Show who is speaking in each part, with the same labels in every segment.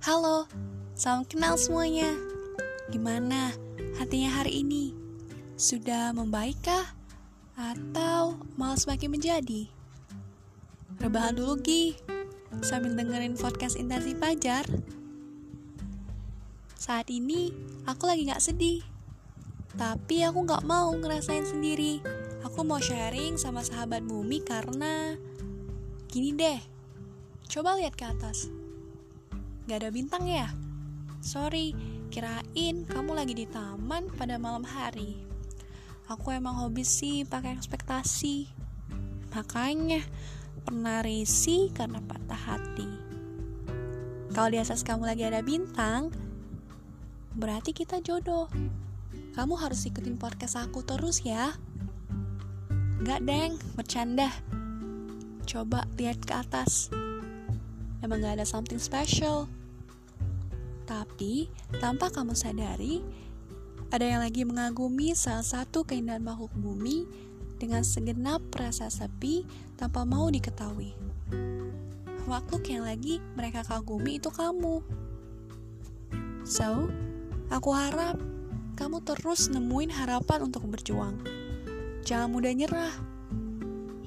Speaker 1: Salam kenal semuanya. Gimana hatinya hari ini? Sudah membaikkah? Atau malah semakin menjadi? Rebahan dulu Gi, sambil dengerin podcast Intensif Fajar. Saat ini, aku lagi gak sedih. Tapi aku gak mau ngerasain sendiri. Aku mau sharing sama sahabat bumi karena... Gini deh, coba lihat ke atas. Gak ada bintang ya? Sorry, kirain kamu lagi di taman pada malam hari. Aku emang hobi sih pakai ekspektasi. Makanya pernah risih karena patah hati. Kalau di atas kamu lagi ada bintang, berarti kita jodoh. Kamu harus ikutin podcast aku terus ya. Gak deng, bercanda. Coba lihat ke atas. Emang gak ada something special. Tapi, tanpa kamu sadari, ada yang lagi mengagumi salah satu keindahan makhluk bumi dengan segenap rasa sepi tanpa mau diketahui. Makhluk yang lagi mereka kagumi itu kamu. So, aku harap kamu terus nemuin harapan untuk berjuang. Jangan mudah nyerah.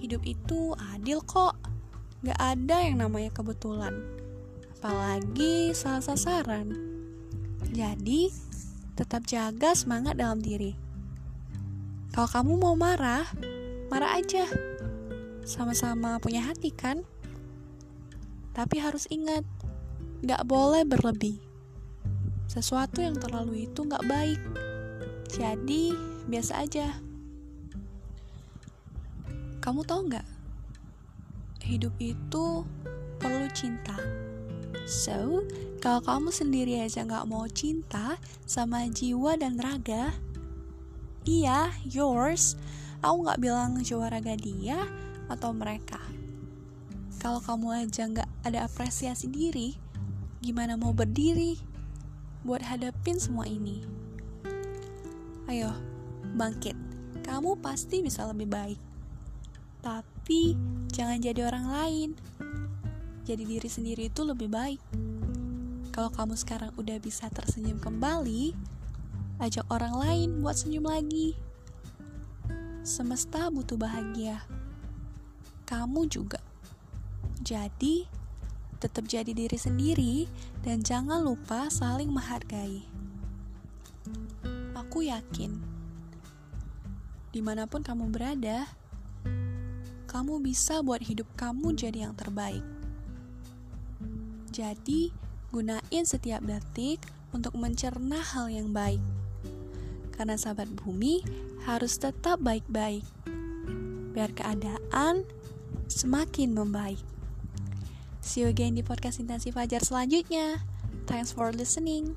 Speaker 1: Hidup itu adil kok. Gak ada yang namanya kebetulan apalagi salah sasaran. Jadi, tetap jaga semangat dalam diri. Kalau kamu mau marah, marah aja. Sama-sama punya hati kan? Tapi harus ingat, gak boleh berlebih. Sesuatu yang terlalu itu gak baik. Jadi, biasa aja. Kamu tahu gak? Hidup itu perlu cinta. So, kalau kamu sendiri aja gak mau cinta sama jiwa dan raga, iya, yours. Aku gak bilang jiwa raga dia atau mereka. Kalau kamu aja gak ada apresiasi diri, gimana mau berdiri buat hadapin semua ini? Ayo, bangkit. Kamu pasti bisa lebih baik. Tapi, jangan jadi orang lain jadi diri sendiri itu lebih baik. Kalau kamu sekarang udah bisa tersenyum kembali, ajak orang lain buat senyum lagi. Semesta butuh bahagia. Kamu juga. Jadi, tetap jadi diri sendiri dan jangan lupa saling menghargai. Aku yakin, di mana pun kamu berada, kamu bisa buat hidup kamu jadi yang terbaik. Jadi, gunain setiap detik untuk mencerna hal yang baik. Karena sahabat bumi harus tetap baik-baik. Biar keadaan semakin membaik. See you again di podcast Intensif Fajar selanjutnya. Thanks for listening.